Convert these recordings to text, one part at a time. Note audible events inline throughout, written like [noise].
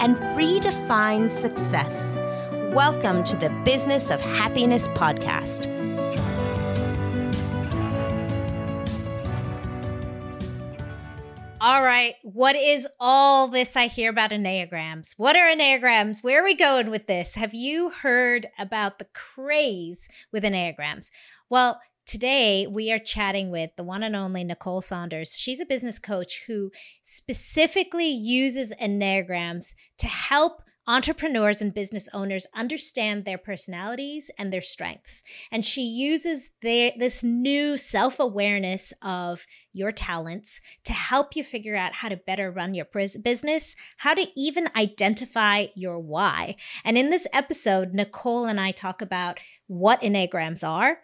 and redefine success. Welcome to the Business of Happiness podcast. All right, what is all this I hear about Enneagrams? What are Enneagrams? Where are we going with this? Have you heard about the craze with Enneagrams? Well, Today, we are chatting with the one and only Nicole Saunders. She's a business coach who specifically uses Enneagrams to help entrepreneurs and business owners understand their personalities and their strengths. And she uses their, this new self awareness of your talents to help you figure out how to better run your business, how to even identify your why. And in this episode, Nicole and I talk about what Enneagrams are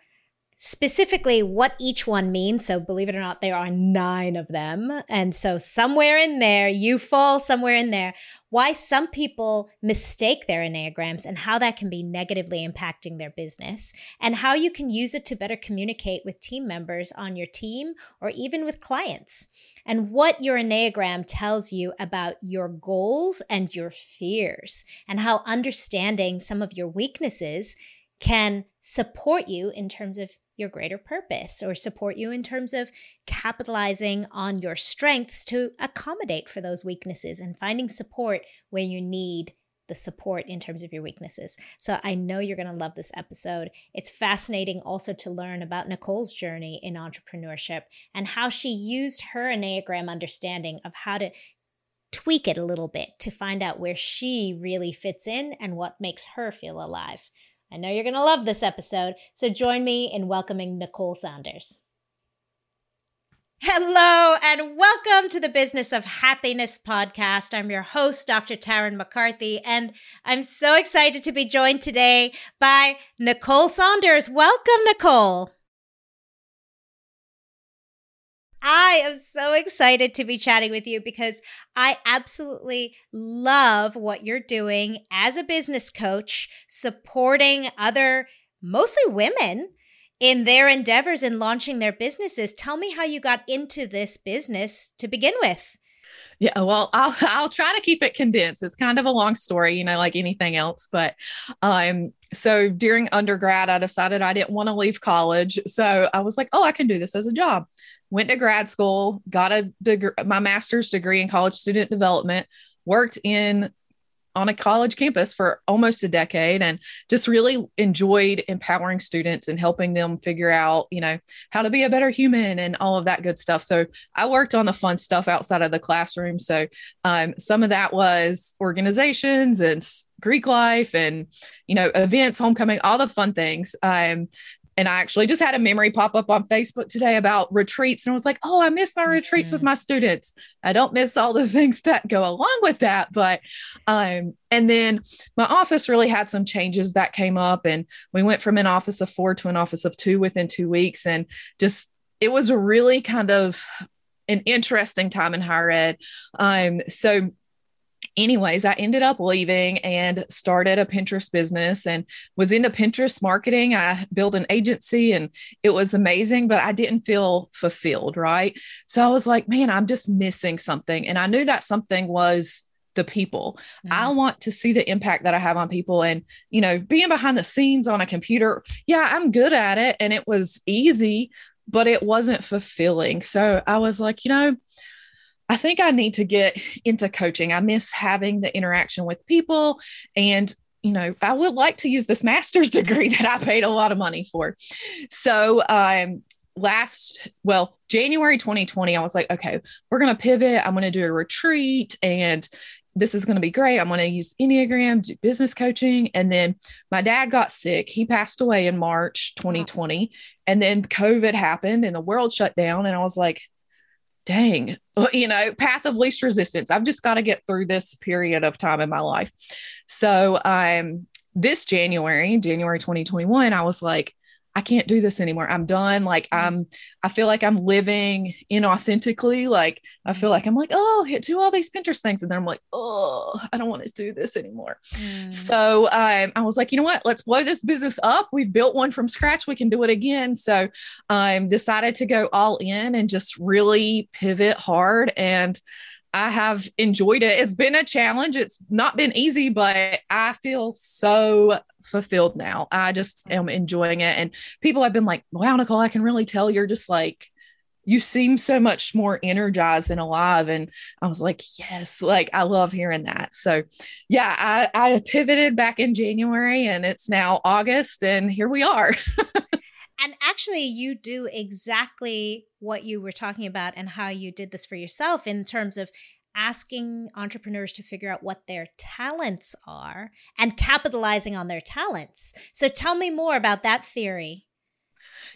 specifically what each one means. So, believe it or not, there are nine of them. And so, somewhere in there, you fall somewhere in there. Why some people mistake their Enneagrams and how that can be negatively impacting their business, and how you can use it to better communicate with team members on your team or even with clients, and what your Enneagram tells you about your goals and your fears, and how understanding some of your weaknesses can support you in terms of your greater purpose or support you in terms of capitalizing on your strengths to accommodate for those weaknesses and finding support when you need the support in terms of your weaknesses. So I know you're going to love this episode. It's fascinating also to learn about Nicole's journey in entrepreneurship and how she used her Enneagram understanding of how to tweak it a little bit to find out where she really fits in and what makes her feel alive. I know you're going to love this episode, so join me in welcoming Nicole Saunders. Hello, and welcome to the Business of Happiness podcast. I'm your host, Dr. Tarryn MacCarthy, and I'm so excited to be joined today by Nicole Saunders. Welcome, Nicole. I am so excited to be chatting with you because I absolutely love what you're doing as a business coach, supporting other, mostly women, in their endeavors in launching their businesses. Tell me how you got into this business to begin with. Yeah, well, I'll [laughs] I'll try to keep it condensed. It's kind of a long story, you know, like anything else. But um, so during undergrad, I decided I didn't want to leave college. So I was like, oh, I can do this as a job. Went to grad school, got a degree, my master's degree in college student development, worked in on a college campus for almost a decade and just really enjoyed empowering students and helping them figure out, you know, how to be a better human and all of that good stuff. So I worked on the fun stuff outside of the classroom. So um, some of that was organizations and Greek life and, you know, events, homecoming, all the fun things. Um, and I actually just had a memory pop up on Facebook today about retreats. And I was like, oh, I miss my retreats mm-hmm. with my students. I don't miss all the [laughs] things that go along with that. But, um, and then my office really had some changes that came up. And we went from an office of four to an office of two within two weeks. And just, it was a really kind of an interesting time in higher ed. Um, so anyways, I ended up leaving and started a Pinterest business and was into Pinterest marketing. I built an agency and it was amazing, but I didn't feel fulfilled. Right. So I was like, man, I'm just missing something. And I knew that something was the people. Mm-hmm. I want to see the impact that I have on people. And, you know, being behind the scenes on a computer, yeah, I'm good at it. And it was easy, but it wasn't fulfilling. So I was like, you know, I think I need to get into coaching. I miss having the interaction with people. And, you know, I would like to use this [laughs] master's degree that I paid a lot of money for. So, um, last, well, January 2020, I was like, okay, we're going to pivot. I'm going to do a retreat and this is going to be great. I'm going to use Enneagram, do business coaching. And then my dad got sick. He passed away in March 2020. And then COVID happened and the world shut down. And I was like, dang, [laughs] you know, path of least resistance. I've just got to get through this period of time in my life. So um, this January, January 2021, I was like, I can't do this anymore. I'm done. Like mm-hmm. I'm, I feel like I'm living inauthentically. Like I feel like I'm like, oh, hit do all these Pinterest things, and then I'm like, oh, I don't want to do this anymore. Mm. So um, I was like, you know what? Let's blow this business up. We've built one from scratch. We can do it again. So I um, decided to go all in and just really pivot hard and. I have enjoyed it. It's been a challenge. It's not been easy, but I feel so fulfilled now. I just am enjoying it. And people have been like, wow, Nicole, I can really tell you're just like, you seem so much more energized and alive. And I was like, yes, like I love hearing that. So yeah, I, I pivoted back in January and it's now August and here we are. [laughs] And actually, you do exactly what you were talking about and how you did this for yourself in terms of asking entrepreneurs to figure out what their talents are and capitalizing on their talents. So tell me more about that theory.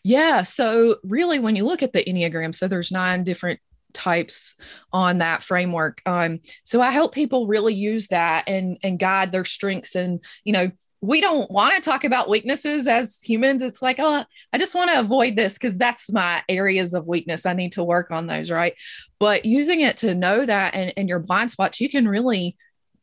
Yeah. So, really, when you look at the Enneagram, so there's nine different types on that framework. Um, so I help people really use that and and guide their strengths and you know we don't want to talk about weaknesses as humans. It's like, oh, I just want to avoid this because that's my areas of weakness. I need to work on those, right? But using it to know that and, and your blind spots, you can really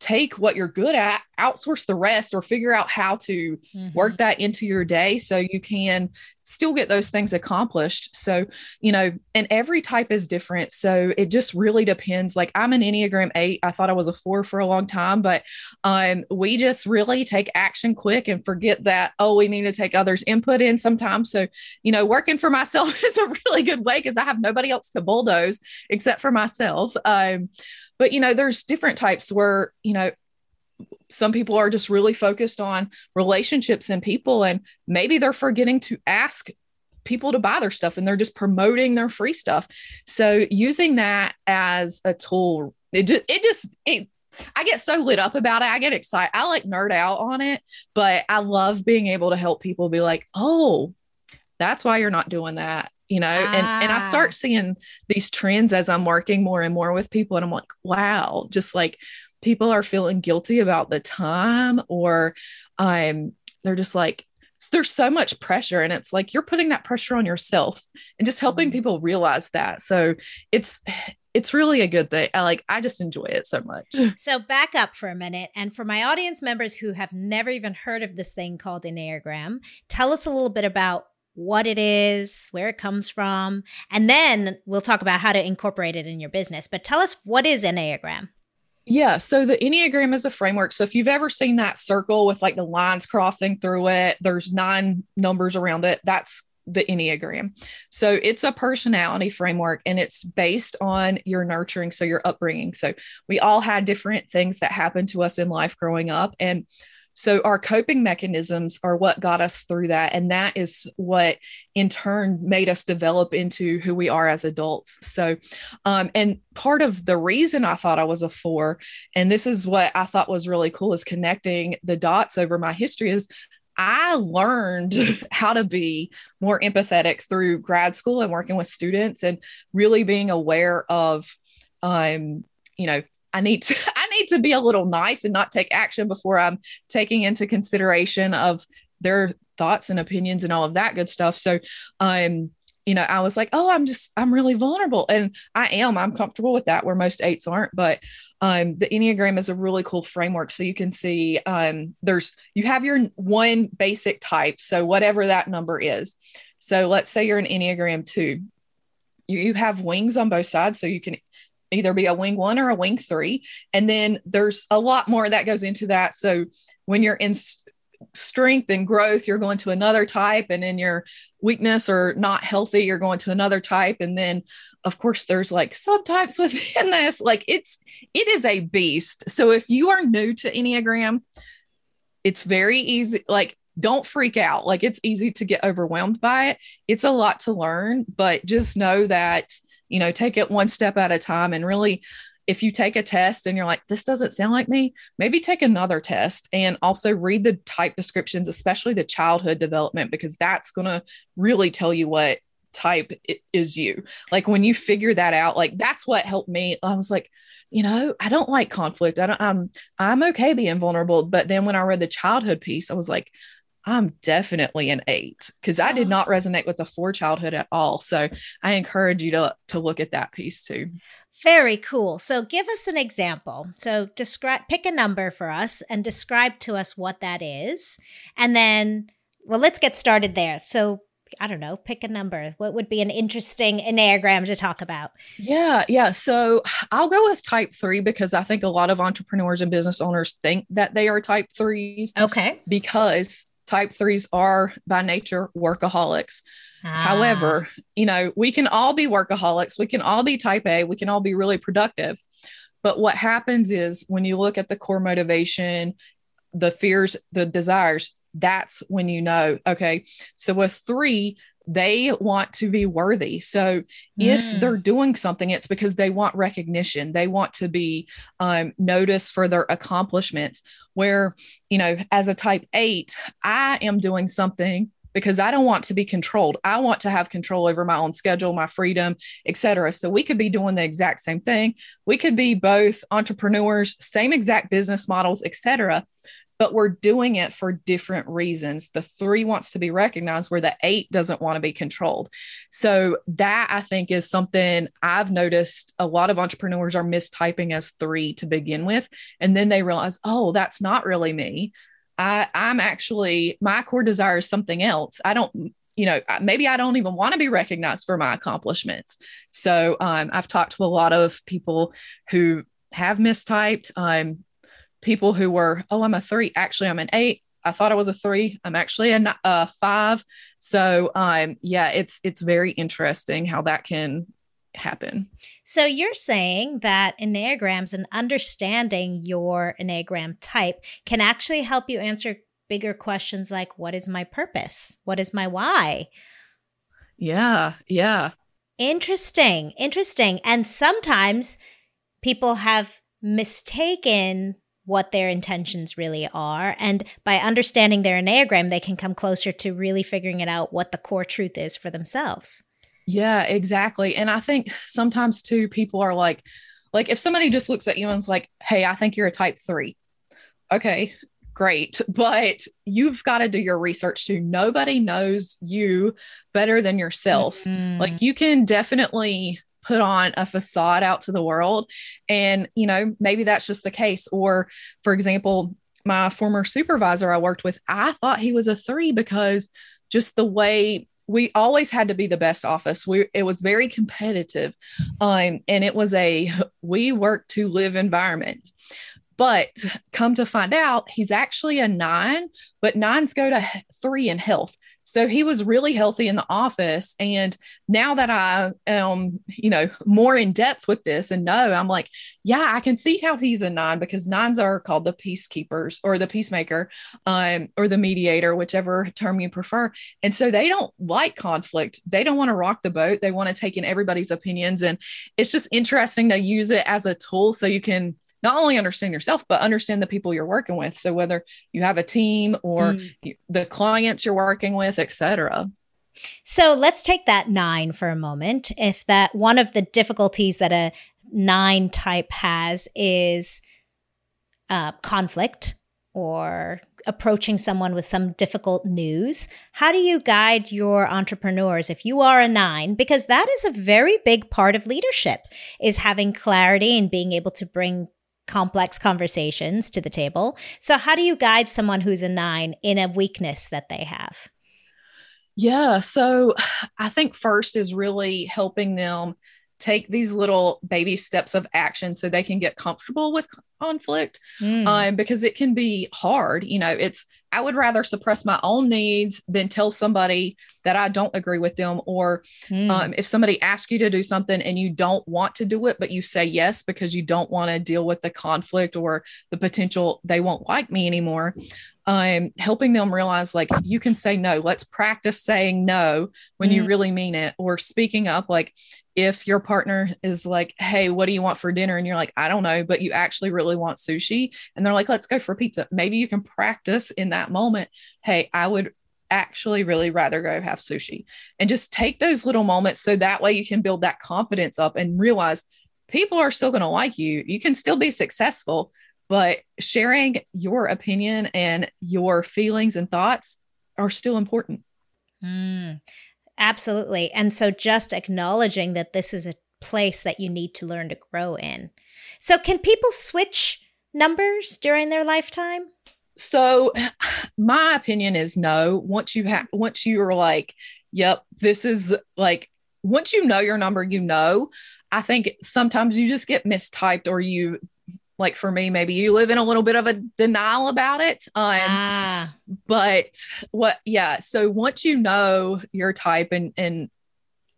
take what you're good at, outsource the rest, or figure out how to mm-hmm. work that into your day so you can still get those things accomplished. So, you know, and every type is different. So it just really depends. Like I'm an Enneagram eight. I thought I was a four for a long time, but um, we just really take action quick and forget that, oh, we need to take others' input in sometimes. So, you know, working for myself [laughs] is a really good way because I have nobody else to bulldoze except for myself. Um, but you know there's different types where you know some people are just really focused on relationships and people and maybe they're forgetting to ask people to buy their stuff and they're just promoting their free stuff so using that as a tool it just it just it I get so lit up about it. I get excited. I like nerd out on it, but I love being able to help people be like, oh, that's why you're not doing that you know ah. and and i start ah. seeing these trends as i'm working more and more with people and i'm like wow just like people are feeling guilty about the time or um they're just like there's so much pressure and it's like you're putting that pressure on yourself and just helping mm-hmm. people realize that so it's it's really a good thing. I like I just enjoy it so much. [laughs] So back up for a minute and for my audience members who have never even heard of this thing called an Enneagram, tell us a little bit about what it is, where it comes from, and then we'll talk about how to incorporate it in your business. But tell us what is Enneagram? Yeah, so the Enneagram is a framework. So if you've ever seen that circle with like the lines crossing through it, there's nine numbers around it. That's the Enneagram. So it's a personality framework and it's based on your nurturing, so your upbringing. So we all had different things that happened to us in life growing up. And so our coping mechanisms are what got us through that. And that is what in turn made us develop into who we are as adults. So, um, and part of the reason I thought I was a four, and this is what I thought was really cool is connecting the dots over my history is I learned [laughs] how to be more empathetic through grad school and working with students and really being aware of um, you know, I need to [laughs] I need to be a little nice and not take action before I'm taking into consideration of their thoughts and opinions and all of that good stuff. So um you know, I was like, oh, I'm just, I'm really vulnerable. And I am, I'm comfortable with that where most eights aren't. But um, the Enneagram is a really cool framework. So you can see um, there's, you have your one basic type. So whatever that number is. So let's say you're an Enneagram two, you, you have wings on both sides. So you can either be a wing one or a wing three. And then there's a lot more that goes into that. So when you're in strength and growth, you're going to another type. And in your weakness or not healthy, you're going to another type. And then of course there's like subtypes [laughs] within this. Like it's it is a beast. So if you are new to Enneagram, it's very easy. Like don't freak out. Like it's easy to get overwhelmed by it. It's a lot to learn, but just know that you know take it one step at a time and really if you take a test and you're like this doesn't sound like me maybe take another test and also read the type descriptions especially the childhood development because that's going to really tell you what type is you. Like when you figure that out, like that's what helped me. I was like, you know, I don't like conflict. I don't I'm I'm okay being vulnerable. But then when I read the childhood piece, I was like, I'm definitely an eight because I did oh. not resonate with the four childhood at all. So I encourage you to to look at that piece too. Very cool. So give us an example. So describe pick a number for us and describe to us what that is. And then well, let's get started there. So I don't know, pick a number. What would be an interesting Enneagram to talk about? Yeah, yeah. So I'll go with type three because I think a lot of entrepreneurs and business owners think that they are type threes. Okay. Because type threes are by nature workaholics. Ah. However, you know, we can all be workaholics. We can all be type A. We can all be really productive. But what happens is when you look at the core motivation, the fears, the desires, that's when you know, okay. So with three, they want to be worthy. So if mm. they're doing something, it's because they want recognition. They want to be um, noticed for their accomplishments. Where, you know, as a type eight, I am doing something because I don't want to be controlled. I want to have control over my own schedule, my freedom, etc. So we could be doing the exact same thing. We could be both entrepreneurs, same exact business models, etc but we're doing it for different reasons. The three wants to be recognized, where the eight doesn't want to be controlled. So, that I think is something I've noticed a lot of entrepreneurs are mistyping as three to begin with. And then they realize, oh, that's not really me. I, I'm actually, my core desire is something else. I don't, you know, maybe I don't even want to be recognized for my accomplishments. So, um, I've talked to a lot of people who have mistyped. Um, people who were, oh, I'm a three. Actually, I'm an eight. I thought I was a three. I'm actually a, a five. So, um, yeah, it's it's very interesting how that can happen. So you're saying that enneagrams and understanding your enneagram type can actually help you answer bigger questions like, "What is my purpose? What is my why?" Yeah, yeah. Interesting, interesting. And sometimes people have mistaken what their intentions really are. And by understanding their Enneagram, they can come closer to really figuring it out what the core truth is for themselves. Yeah, exactly. And I think sometimes too, people are like, like if somebody just looks at you and's like, hey, I think you're a type three. Okay, great. [laughs] But you've got to do your research too. Nobody knows you better than yourself. Mm-hmm. Like you can definitely put on a facade out to the world. And, you know, maybe that's just the case. Or, for example, my former supervisor I worked with, I thought he was a three because just the way we always had to be the best office. We it was very competitive. Um, and it was a [laughs] we work to live environment. But come to find out, he's actually a nine, but nines go to three in health. So he was really healthy in the office. And now that I am, you know, more in depth with this and know, I'm like, yeah, I can see how he's a nine because nines are called the peacekeepers or the peacemaker um, or the mediator, whichever term you prefer. And so they don't like conflict. They don't want to rock the boat. They want to take in everybody's opinions. And it's just interesting to use it as a tool so you can not only understand yourself but understand the people you're working with so whether you have a team or mm. the clients you're working with etc so let's take that nine for a moment if that one of the difficulties that a nine type has is uh, conflict or approaching someone with some difficult news. How do you guide your entrepreneurs if you are a nine? Because that is a very big part of leadership is having clarity and being able to bring complex conversations to the table. So, how do you guide someone who's a nine in a weakness that they have? Yeah. So, I think first is really helping them take these little baby steps of action so they can get comfortable with conflict mm. um, because it can be hard. You know, it's I would rather suppress my own needs than tell somebody that I don't agree with them. Or mm. um, if somebody asks you to do something and you don't want to do it, but you say yes because you don't want to deal with the conflict or the potential they won't like me anymore. Um, helping them realize like you can say no. Let's practice saying no when mm. you really mean it, or speaking up. Like if your partner is like, Hey, what do you want for dinner? And you're like, I don't know, but you actually really want sushi. And they're like, let's go for pizza. Maybe you can practice in that moment. Hey, I would actually really rather go have sushi and just take those little moments so that way you can build that confidence up and realize people are still going to like you. You can still be successful, but sharing your opinion and your feelings and thoughts are still important. Mm, absolutely. And so just acknowledging that this is a place that you need to learn to grow in. So, can people switch numbers during their lifetime? So, [sighs] my opinion is no. Once you have, once you are like, yep, this is like, once you know your number, you know. I think sometimes you just get mistyped or you like for me maybe you live in a little bit of a denial about it um, ah. but what yeah so once you know your type and and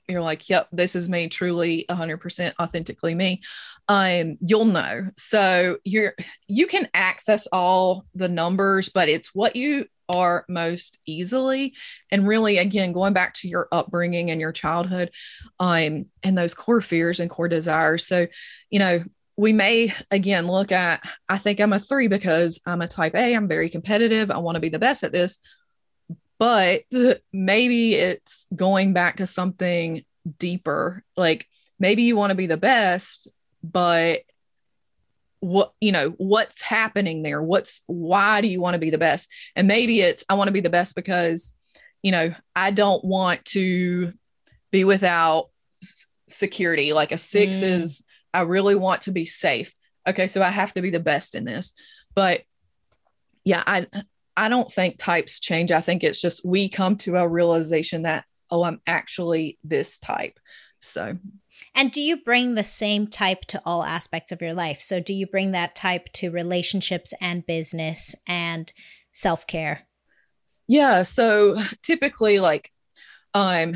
you're like yep this is me truly 100% authentically me. Um you'll know. So you're you can access all the numbers but it's what you are most easily. And really again going back to your upbringing and your childhood um and those core fears and core desires. So you know we may again look at i think i'm a three because i'm a type a i'm very competitive i want to be the best at this but [laughs] maybe it's going back to something deeper like maybe you want to be the best but what you know what's happening there what's why do you want to be the best and maybe it's i want to be the best because you know i don't want to be without security like a six mm. is I really want to be safe. Okay, so I have to be the best in this. But yeah, I I don't think types change. I think it's just we come to a realization that oh, I'm actually this type. So and do you bring the same type to all aspects of your life? So do you bring that type to relationships and business and self-care? Yeah, so typically like um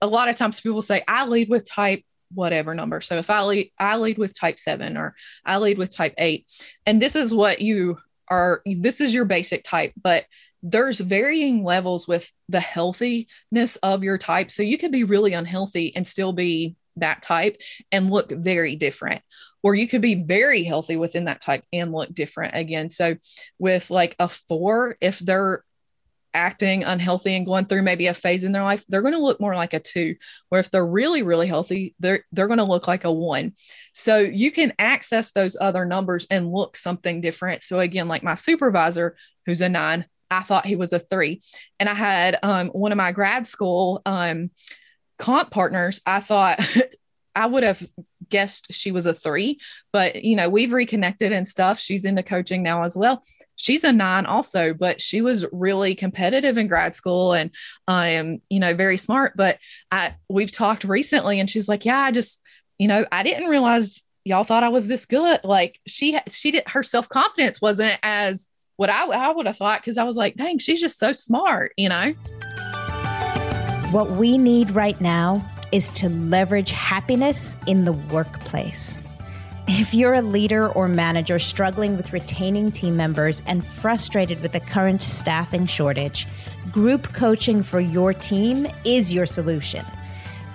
a lot of times people say I lead with type whatever number. So if I lead, I lead with type seven or I lead with type eight, and this is what you are, this is your basic type, but there's varying levels with the healthiness of your type. So you could be really unhealthy and still be that type and look very different or you could be very healthy within that type and look different again so with like a four if they're acting unhealthy and going through maybe a phase in their life, they're going to look more like a two. Where if they're really, really healthy, they're they're going to look like a one. So you can access those other numbers and look something different. So again, like my supervisor, who's a nine, I thought he was a three. And I had um, one of my grad school um, comp partners, I thought [laughs] I would have guessed she was a three, but you know, we've reconnected and stuff. She's into coaching now as well. She's a nine also, but she was really competitive in grad school and I am, you know, very smart. But I we've talked recently and she's like, Yeah, I just, you know, I didn't realize y'all thought I was this good. Like she she did her self-confidence wasn't as what I, I would have thought because I was like, dang, she's just so smart, you know. What we need right now is to leverage happiness in the workplace. If you're a leader or manager struggling with retaining team members and frustrated with the current staffing shortage, group coaching for your team is your solution.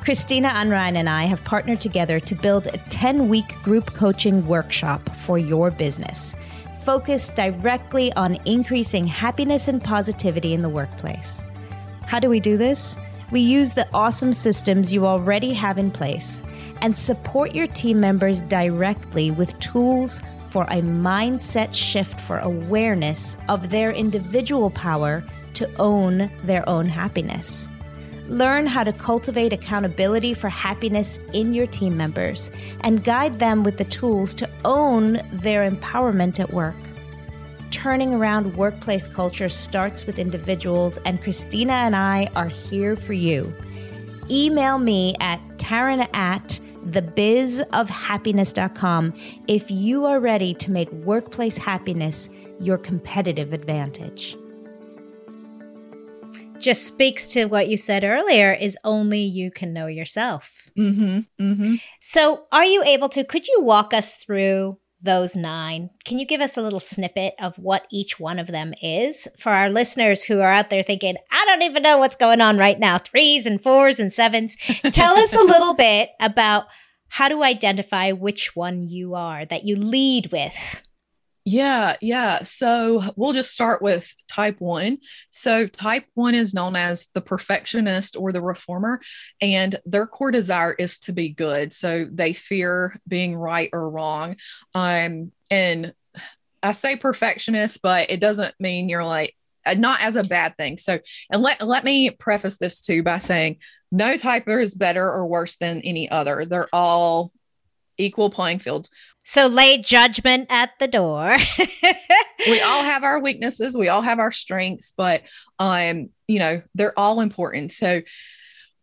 Christina Unrein and I have partnered together to build a 10 week group coaching workshop for your business, focused directly on increasing happiness and positivity in the workplace. How do we do this? We use the awesome systems you already have in place and support your team members directly with tools for a mindset shift for awareness of their individual power to own their own happiness. Learn how to cultivate accountability for happiness in your team members and guide them with the tools to own their empowerment at work turning around workplace culture starts with individuals, and Christina and I are here for you. Email me at Tarryn at thebizofhappiness.com if you are ready to make workplace happiness your competitive advantage. Just speaks to what you said earlier is only you can know yourself. Mm-hmm, mm-hmm. So, are you able to? Could you walk us through those nine. Can you give us a little snippet of what each one of them is for our listeners who are out there thinking, I don't even know what's going on right now threes and fours and sevens? [laughs] Tell us a little bit about how to identify which one you are that you lead with. Yeah, yeah. So we'll just start with type one. So, type one is known as the perfectionist or the reformer, and their core desire is to be good. So, they fear being right or wrong. Um, and I say perfectionist, but it doesn't mean you're like, uh, not as a bad thing. So, and let, let me preface this too by saying no typer is better or worse than any other. They're all equal playing fields. So lay judgment at the door. [laughs] we all have our weaknesses, we all have our strengths, but um, you know, they're all important. So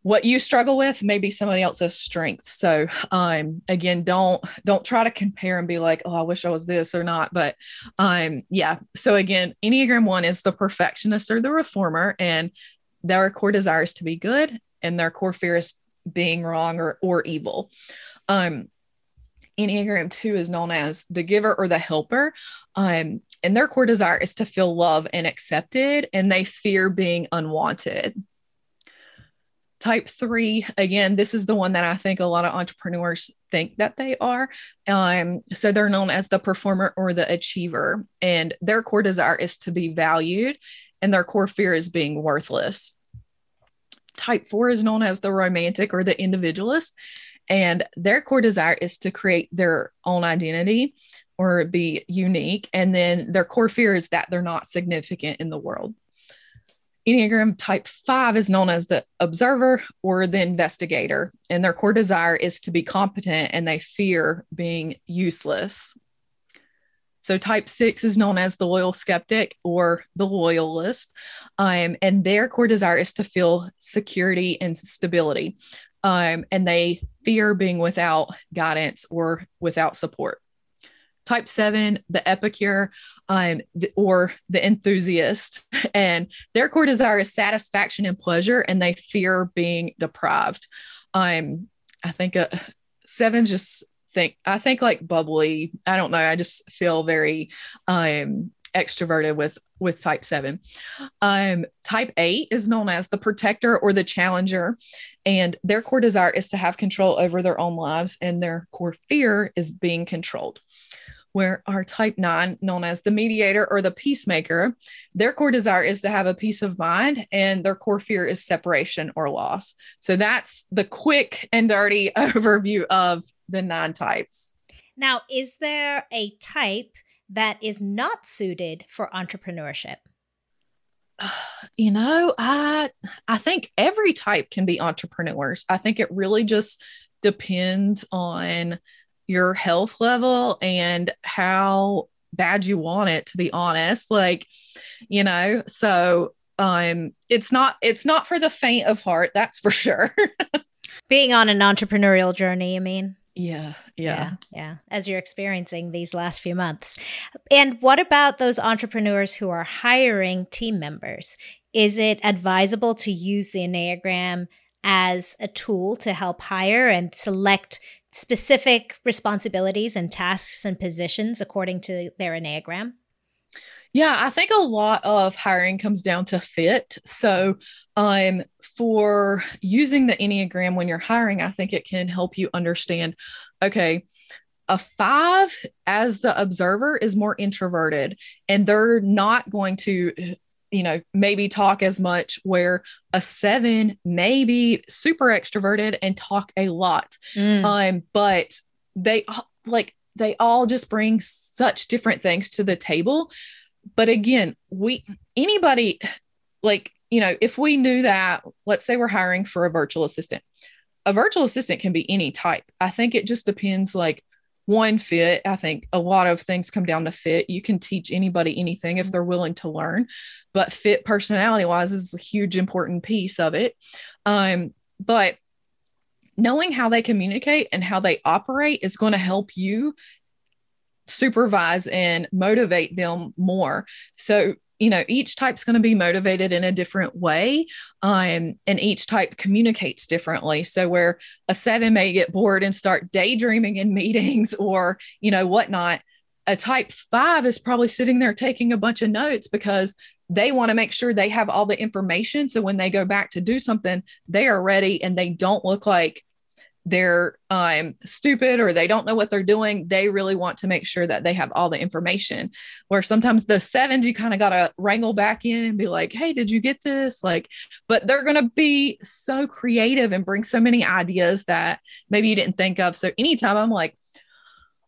what you struggle with may be somebody else's strength. So um again, don't don't try to compare and be like, oh, I wish I was this or not. But um, yeah. So again, Enneagram one is the perfectionist or the reformer, and their core desire is to be good, and their core fear is being wrong or or evil. Um, Enneagram 2 is known as the giver or the helper. Um, and their core desire is to feel love and accepted, and they fear being unwanted. Type three, again, this is the one that I think a lot of entrepreneurs think that they are. Um, so they're known as the performer or the achiever, and their core desire is to be valued, and their core fear is being worthless. Type four is known as the romantic or the individualist, and their core desire is to create their own identity or be unique. And then their core fear is that they're not significant in the world. Enneagram type five is known as the observer or the investigator, and their core desire is to be competent and they fear being useless. So, type six is known as the loyal skeptic or the loyalist, um, and their core desire is to feel security and stability um, and they fear being without guidance or without support. Type seven, the epicure um, or the enthusiast, [laughs] and their core desire is satisfaction and pleasure, and they fear being deprived. Um, I think uh, seven just think I think like bubbly. I don't know. I just feel very um extroverted with with type 7 um type 8 is known as the protector or the challenger and their core desire is to have control over their own lives and their core fear is being controlled. Where our type 9 known as the mediator or the peacemaker their core desire is to have a peace of mind and their core fear is separation or loss. So that's the quick and dirty [laughs] overview of the nine types. Now is there a type that is not suited for entrepreneurship? You know, I I think every type can be entrepreneurs. I think it really just depends on your health level and how bad you want it to be honest like you know so um it's not it's not for the faint of heart that's for [laughs] sure being on an entrepreneurial journey i mean yeah, yeah, yeah, yeah. As you're experiencing these last few months. And what about those entrepreneurs who are hiring team members? Is it advisable to use the Enneagram as a tool to help hire and select specific responsibilities and tasks and positions according to their Enneagram? Yeah, I think a lot of hiring comes down to fit. So, um, for using the Enneagram when you're hiring, I think it can help you understand okay, a five as the observer is more introverted and they're not going to you know maybe talk as much where a seven may be super extroverted and talk a lot mm. um but they like they all just bring such different things to the table but again, we anybody like, you know, if we knew that, let's say we're hiring for a virtual assistant, a virtual assistant can be any type. I think it just depends like one fit. I think a lot of things come down to fit. You can teach anybody anything if they're willing to learn, but fit personality wise is a huge important piece of it. Um, but knowing how they communicate and how they operate is going to help you supervise and motivate them more. So, you know, each type's going to be motivated in a different way. Um, and each type communicates differently. So, where a seven may get bored and start daydreaming in [laughs] meetings or, you know, whatnot, a type five is probably sitting there taking a bunch of notes because they want to make sure they have all the information. So, when they go back to do something, they are ready and they don't look like they're um, stupid or they don't know what they're doing, they really want to make sure that they have all the information. Where sometimes the sevens, you kind of got to wrangle back in and be like, hey, did you get this? Like, but they're going to be so creative and bring so many ideas that maybe you didn't think of. So anytime I'm like,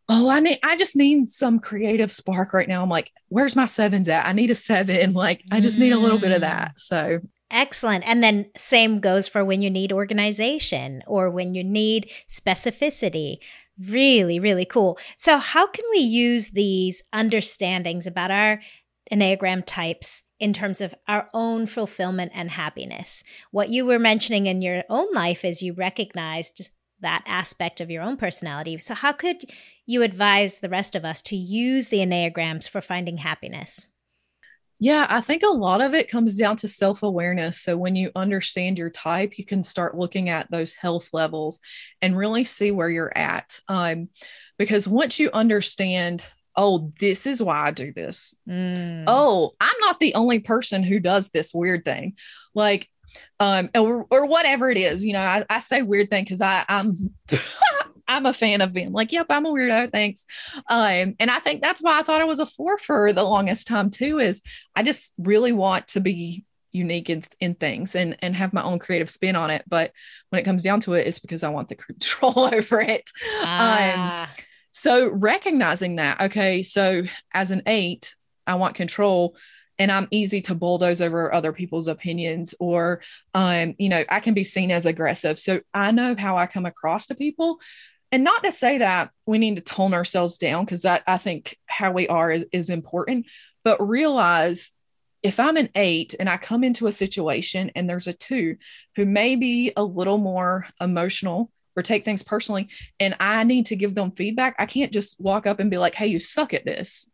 oh, I need, I just need some creative spark right now. I'm like, where's my sevens at? I need a seven. [laughs] Like, I just need a little bit of that. So Excellent. And then same goes for when you need organization or when you need specificity. Really, really cool. So, how can we use these understandings about our Enneagram types in terms of our own fulfillment and happiness? What you were mentioning in your own life is you recognized that aspect of your own personality. So, how could you advise the rest of us to use the Enneagrams for finding happiness? Yeah, I think a lot of it comes down to self awareness. So, when you understand your type, you can start looking at those health levels and really see where you're at. Um, because once you understand, oh, this is why I do this. Mm. Oh, I'm not the only person who does this weird thing. Like, um, or, or whatever it is, you know, I, I say weird thing because I I'm [laughs] [laughs] I'm a fan of being like, yep, I'm a weirdo. Thanks. Um, and I think that's why I thought I was a four for the longest time too, is I just really want to be unique in, in things and and have my own creative spin on it. But when it comes down to it, it's because I want the [laughs] control over it. Um, ah. Um, so recognizing that, okay, so as an eight, I want control and I'm easy to bulldoze over other people's opinions or um you know I can be seen as aggressive. So I know how I come across to people. And not to say that we need to tone ourselves down because that I think how we are is, is important, but realize if I'm an eight and I come into a situation and there's a two who may be a little more emotional or take things personally, and I need to give them feedback, I can't just walk up and be like, hey, you suck at this.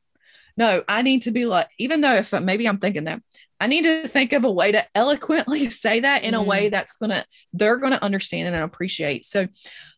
No, I need to be like, even though if maybe I'm thinking that, I need to think of a way to eloquently [laughs] say that in mm. a way mm-hmm. that's gonna, they're gonna understand and appreciate. So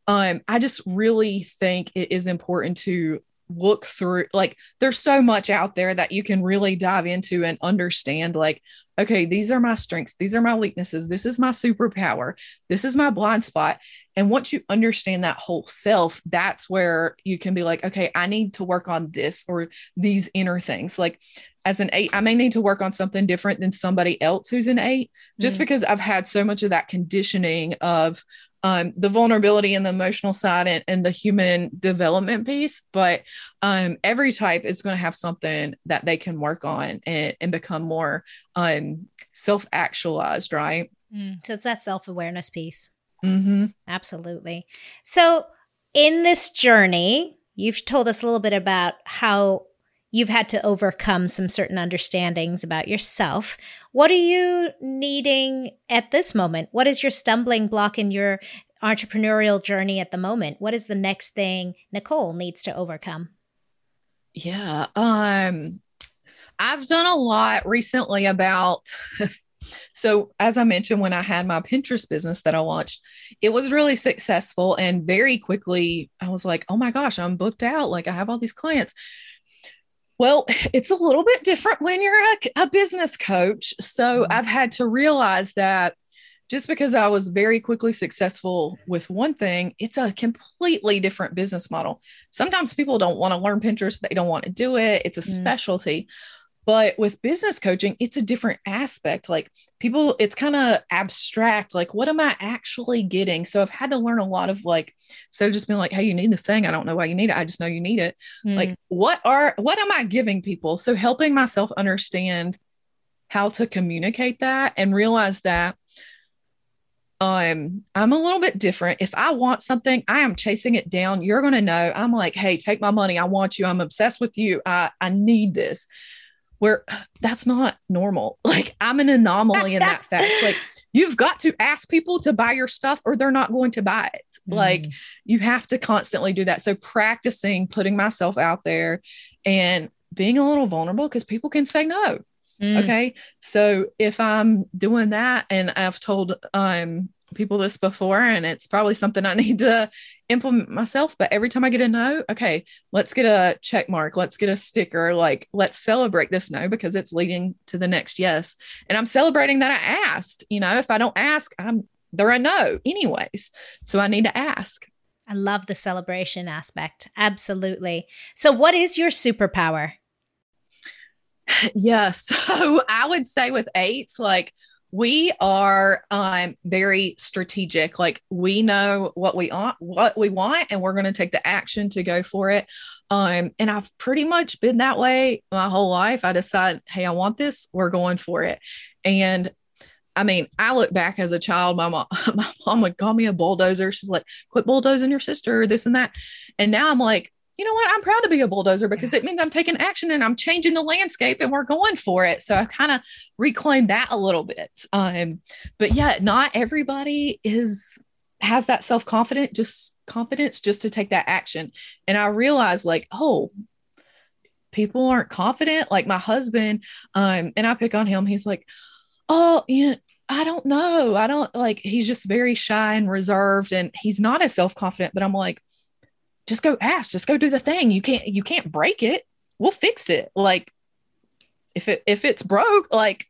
um, I just really think it is important to look through like there's so much out there that you can really dive into and understand like okay these are my strengths these are my weaknesses this is my superpower this is my blind spot. And once you understand that whole self that's where you can be like okay i need to work on this or these inner things. Like as an eight i may need to work on something different than somebody else who's an eight just mm. because i've had so much of that conditioning of um, the vulnerability and the emotional side and, and the human development piece. But um, every type is going to have something that they can work on and, and become more um, self actualized, right? Mm, so it's that self awareness piece. Mm-hmm. Absolutely. So in this journey, you've told us a little bit about how you've had to overcome some certain understandings about yourself. What are you needing at this moment? What is your stumbling block in your entrepreneurial journey at the moment? What is the next thing Nicole needs to overcome? Yeah, um I've done a lot recently about [laughs] so as I mentioned when I had my Pinterest business that I launched, it was really successful and very quickly I was like, "Oh my gosh, I'm booked out. Like I have all these clients." Well, [sighs] it's a little bit different when you're a, a business coach. So mm-hmm. I've had to realize that just because I was very quickly successful with one thing, it's a completely different business model. Sometimes people don't want to learn Pinterest, they don't want to do it, it's a mm. specialty. But with business coaching, it's a different aspect. Like people, it's kind of abstract. Like, what am I actually getting? So I've had to learn a lot of like, so just being like, hey, you need this thing. I don't know why you need it. I just know you need it. Mm. Like, what are, what am I giving people? So helping myself understand how to communicate that and realize that um i'm a little bit different if i want something i am chasing it down you're going to know i'm like hey take my money i want you i'm obsessed with you i i need this where [sighs] that's not normal. [laughs] Like I'm an anomaly in that fact. Like [laughs] you've got to ask people to buy your stuff or they're not going to buy it. Mm. Like you have to constantly do that. So practicing putting myself out there and being a little vulnerable because people can say no. Mm. Okay. So if I'm doing that and I've told um people this before and it's probably something I [laughs] need to implement myself. But every time I get a no, okay, let's get a check mark, let's get a sticker, like let's celebrate this no because it's leading to the next yes. And I'm celebrating that I asked. You know, if I don't ask, I'm they're a no anyways. So I need to ask. I love the celebration aspect. Absolutely. So, what is your superpower? [sighs] Yeah. So, [laughs] I would say with eights, like we are um, very strategic. Like we know what we want, what we want, and we're going to take the action to go for it. Um, and I've pretty much been that way my whole life. I decide, hey, I want this. We're going for it. And I mean, I look back as a child, my mom, [laughs] my mom would call me a bulldozer. She's like, quit bulldozing your sister, this and that. And now I'm like, you know what? I'm proud to be a bulldozer because it means I'm taking action and I'm changing the landscape and we're going for it. So I kind of reclaimed that a little bit. Um, but yeah, not everybody is has that self-confidence, just confidence just to take that action. And I realized like, oh, people aren't confident. Like my husband, um, and I pick on him, he's like, oh, yeah, I don't know. I don't like, he's just very shy and reserved and he's not as self confident. But I'm like, just go ask, just go do the thing. You can't, you can't break it. We'll fix it. Like, if it if it's broke, like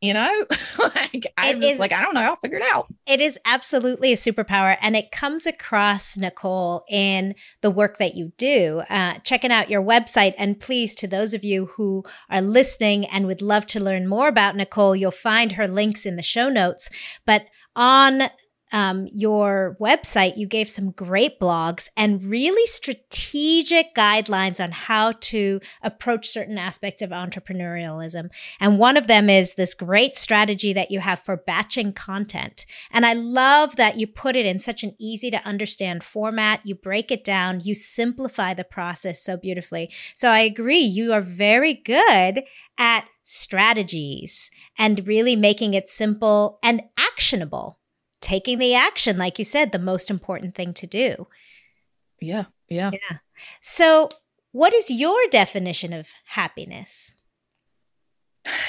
you know [laughs] like i'm just like i don't know i'll figure it out it is absolutely a superpower and it comes across nicole in the work that you do uh, checking out your website and please to those of you who are listening and would love to learn more about nicole you'll find her links in the show notes but on um, your website, you gave some great blogs and really strategic guidelines on how to approach certain aspects of entrepreneurialism. And one of them is this great strategy that you have for batching content. And I love that you put it in such an easy to understand format. You break it down, you simplify the process so beautifully. So I agree, you are very good at strategies and really making it simple and actionable taking the action, like you said, the most important thing to do. Yeah. Yeah. Yeah. So, what is your definition of happiness?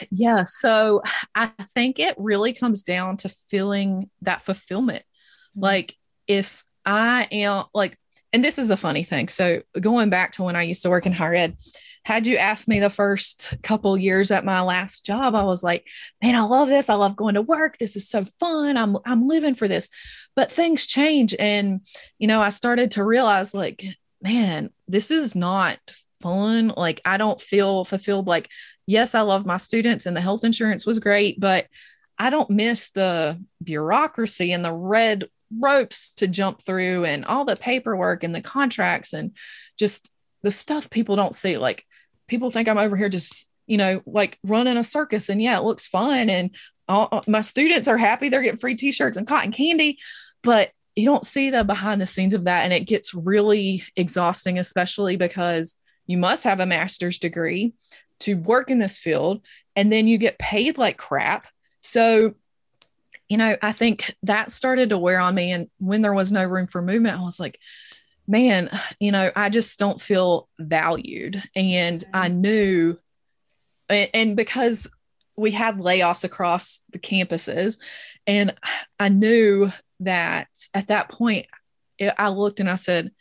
Yeah. So, I think it really comes down to feeling that fulfillment. Mm-hmm. Like, if I am like, and this is the funny thing. So, going back to when I used to work in higher ed, had you asked me the first couple years at my last job, I was like, man, I love this. I love going to work. This is so fun. I'm I'm living for this. But things change and you know, I started to realize like, man, this is not fun. Like I don't feel fulfilled like yes, I love my students and the health insurance was great, but I don't miss the bureaucracy and the red ropes to jump through and all the paperwork and the contracts and just the stuff people don't see like people think I'm over here just, you know, like running a circus. And yeah, it looks fun. And all, my students are happy. They're getting free t shirts and cotton candy. But you don't see the behind the scenes of that. And it gets really exhausting, especially because you must have a master's degree to work in this field. And then you get paid like crap. So, you know, I think that started to wear on me. And when there was no room for movement, I was like, man, you know, I just don't feel valued. And I mm-hmm. knew, and, because we had layoffs across the campuses, and I knew that at that point, I looked and I said,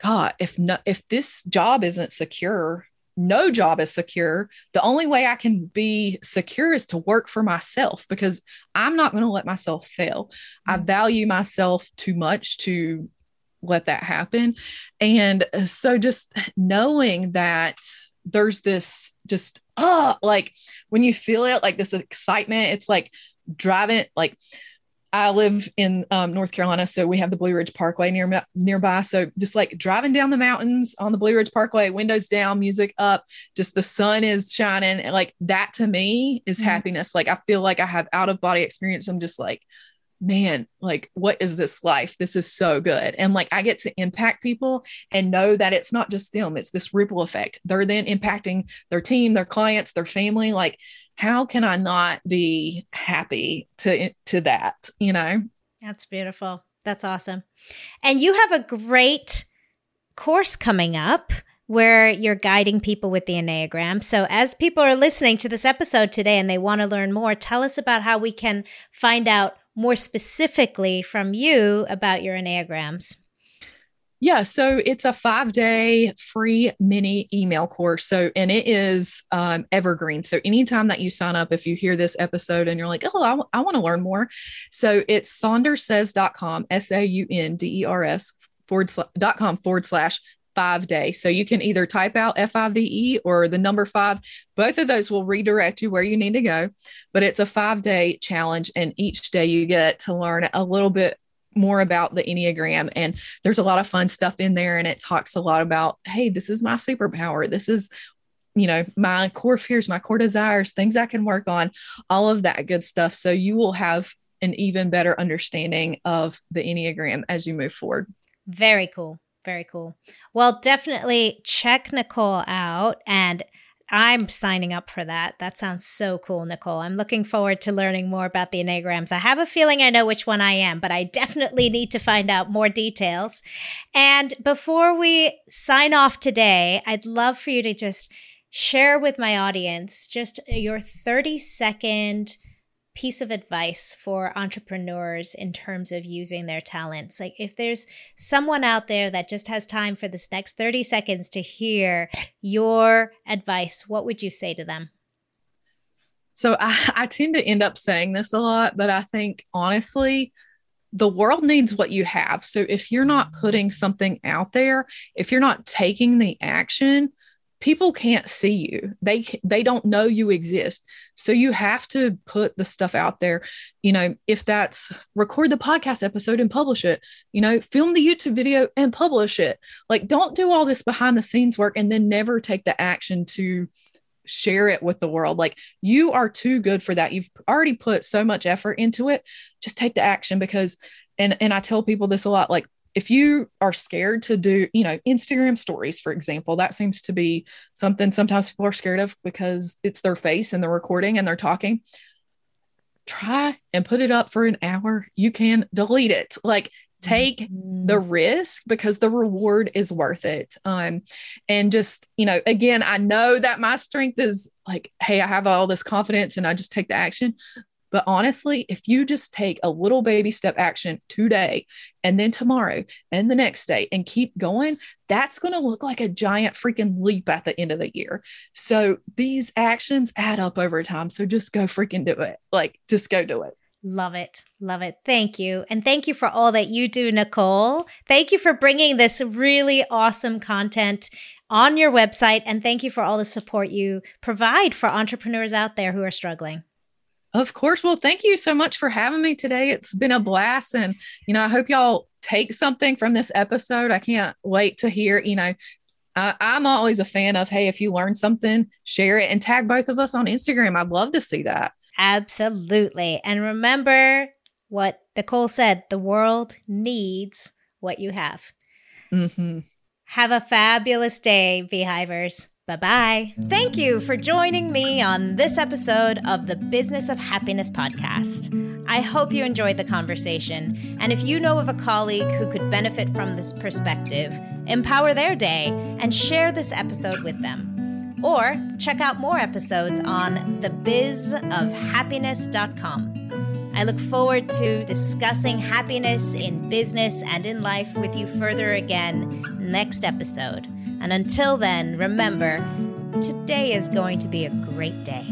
God, if no, if this job isn't secure, no job is secure. The only way I can be secure is to work for myself because I'm not going to let myself fail. I mm. value myself too much to let that happen. And uh, so just knowing that there's this just oh like when you feel it like this excitement it's like driving like I live in um, North Carolina, so we have the Blue Ridge Parkway near nearby. So just like driving down the mountains on the Blue Ridge Parkway, windows down, music up, just the sun is shining. And Like that to me is mm-hmm. happiness. Like I feel like I have out of body experience. I'm just like, man, like, what is this life? This is so good. And like, I get to impact people and know that it's not just them, it's this ripple effect. They're then impacting their team, their clients, their family. Like, how can I not be happy to, to that, you know? That's beautiful. That's awesome. And you have a great course coming up where you're guiding people with the Enneagram. So, as people are listening to this episode today and they want to learn more, tell us about how we can find out more specifically from you about your Enneagrams. Yeah, so it's a five day free mini email course. So, and it is um, evergreen. So, anytime that you sign up, if you hear this episode and you're like, oh, I, w- I want to learn more. So, it's saunderssays.com, S A U N D E R S forward slash dot com forward slash five day. So, you can either type out F I V E or the number five. Both of those will redirect you where you need to go. But it's a five day challenge. And each day you get to learn a little bit more about the Enneagram. And there's a lot of fun stuff in there. And it talks a lot about, hey, this is my superpower. This is, you know, my core fears, my core desires, things I can work on, all of that good stuff. So you will have an even better understanding of the Enneagram as you move forward. Very cool. Very cool. Well, definitely check Nicole out and I'm signing up for that. That sounds so cool, Nicole. I'm looking forward to learning more about the Enneagrams. I have a feeling I know which one I am, but I [laughs] definitely need to find out more details. And before we sign off today, I'd love for you to just share with my audience just your 30 second piece of advice for entrepreneurs in terms of using their talents? Like, if there's someone out there that just has time for this next 30 seconds to hear your advice, what would you say to them? So, I, I tend to end up saying this a lot, but I think honestly, the world needs what you have. So, if you're not putting something out there, if you're not taking the action, people can't see you. They they don't know you exist. So you have to put the stuff out there. You know if that's record the podcast episode and publish it. You know film the youtube video and publish it. Like don't do all this behind the scenes work and then never take the action to share it with the world. Like you are too good for that. You've already put so much effort into it. Just take the action because and and I tell people this a lot like if you are scared to do, you know, Instagram stories, for example, that seems to be something sometimes people are scared of because it's their face and they're recording and they're talking. Try and put it up for an hour. You can delete it. Like take mm-hmm. the risk because the reward is worth it. Um, and just, you know, again, I know that my strength is like, hey, I have all this confidence and I just take the action. But honestly, if you just take a little baby step action today and then tomorrow and the next day and keep going, that's going to look like a giant freaking leap at the end of the year. So these actions add up over time. So just go freaking do it. Like, just go do it. Love it. Love it. Thank you. And thank you for all that you do, Nicole. Thank you for bringing this really awesome content on your website. And thank you for all the support you provide for entrepreneurs out there who are struggling. Of course. Well, thank you so much for having me today. It's been a blast. And, you know, I hope y'all take something from this episode. I can't wait to hear, you know, I, am always a fan of, hey, if you learn something, share it and tag both of us on Instagram. I'd love to see that. Absolutely. And remember what Nicole said the world needs what you have. Mm-hmm. Have a fabulous day, Beehivers. Bye bye. Thank you for joining me on this episode of the Business of Happiness podcast. I hope you enjoyed the conversation. And if you know of a colleague who could benefit from this perspective, empower their day and share this episode with them. Or check out more episodes on thebizofhappiness.com. I look forward to discussing happiness in business and in life with you further again next episode. And until then, remember, today is going to be a great day.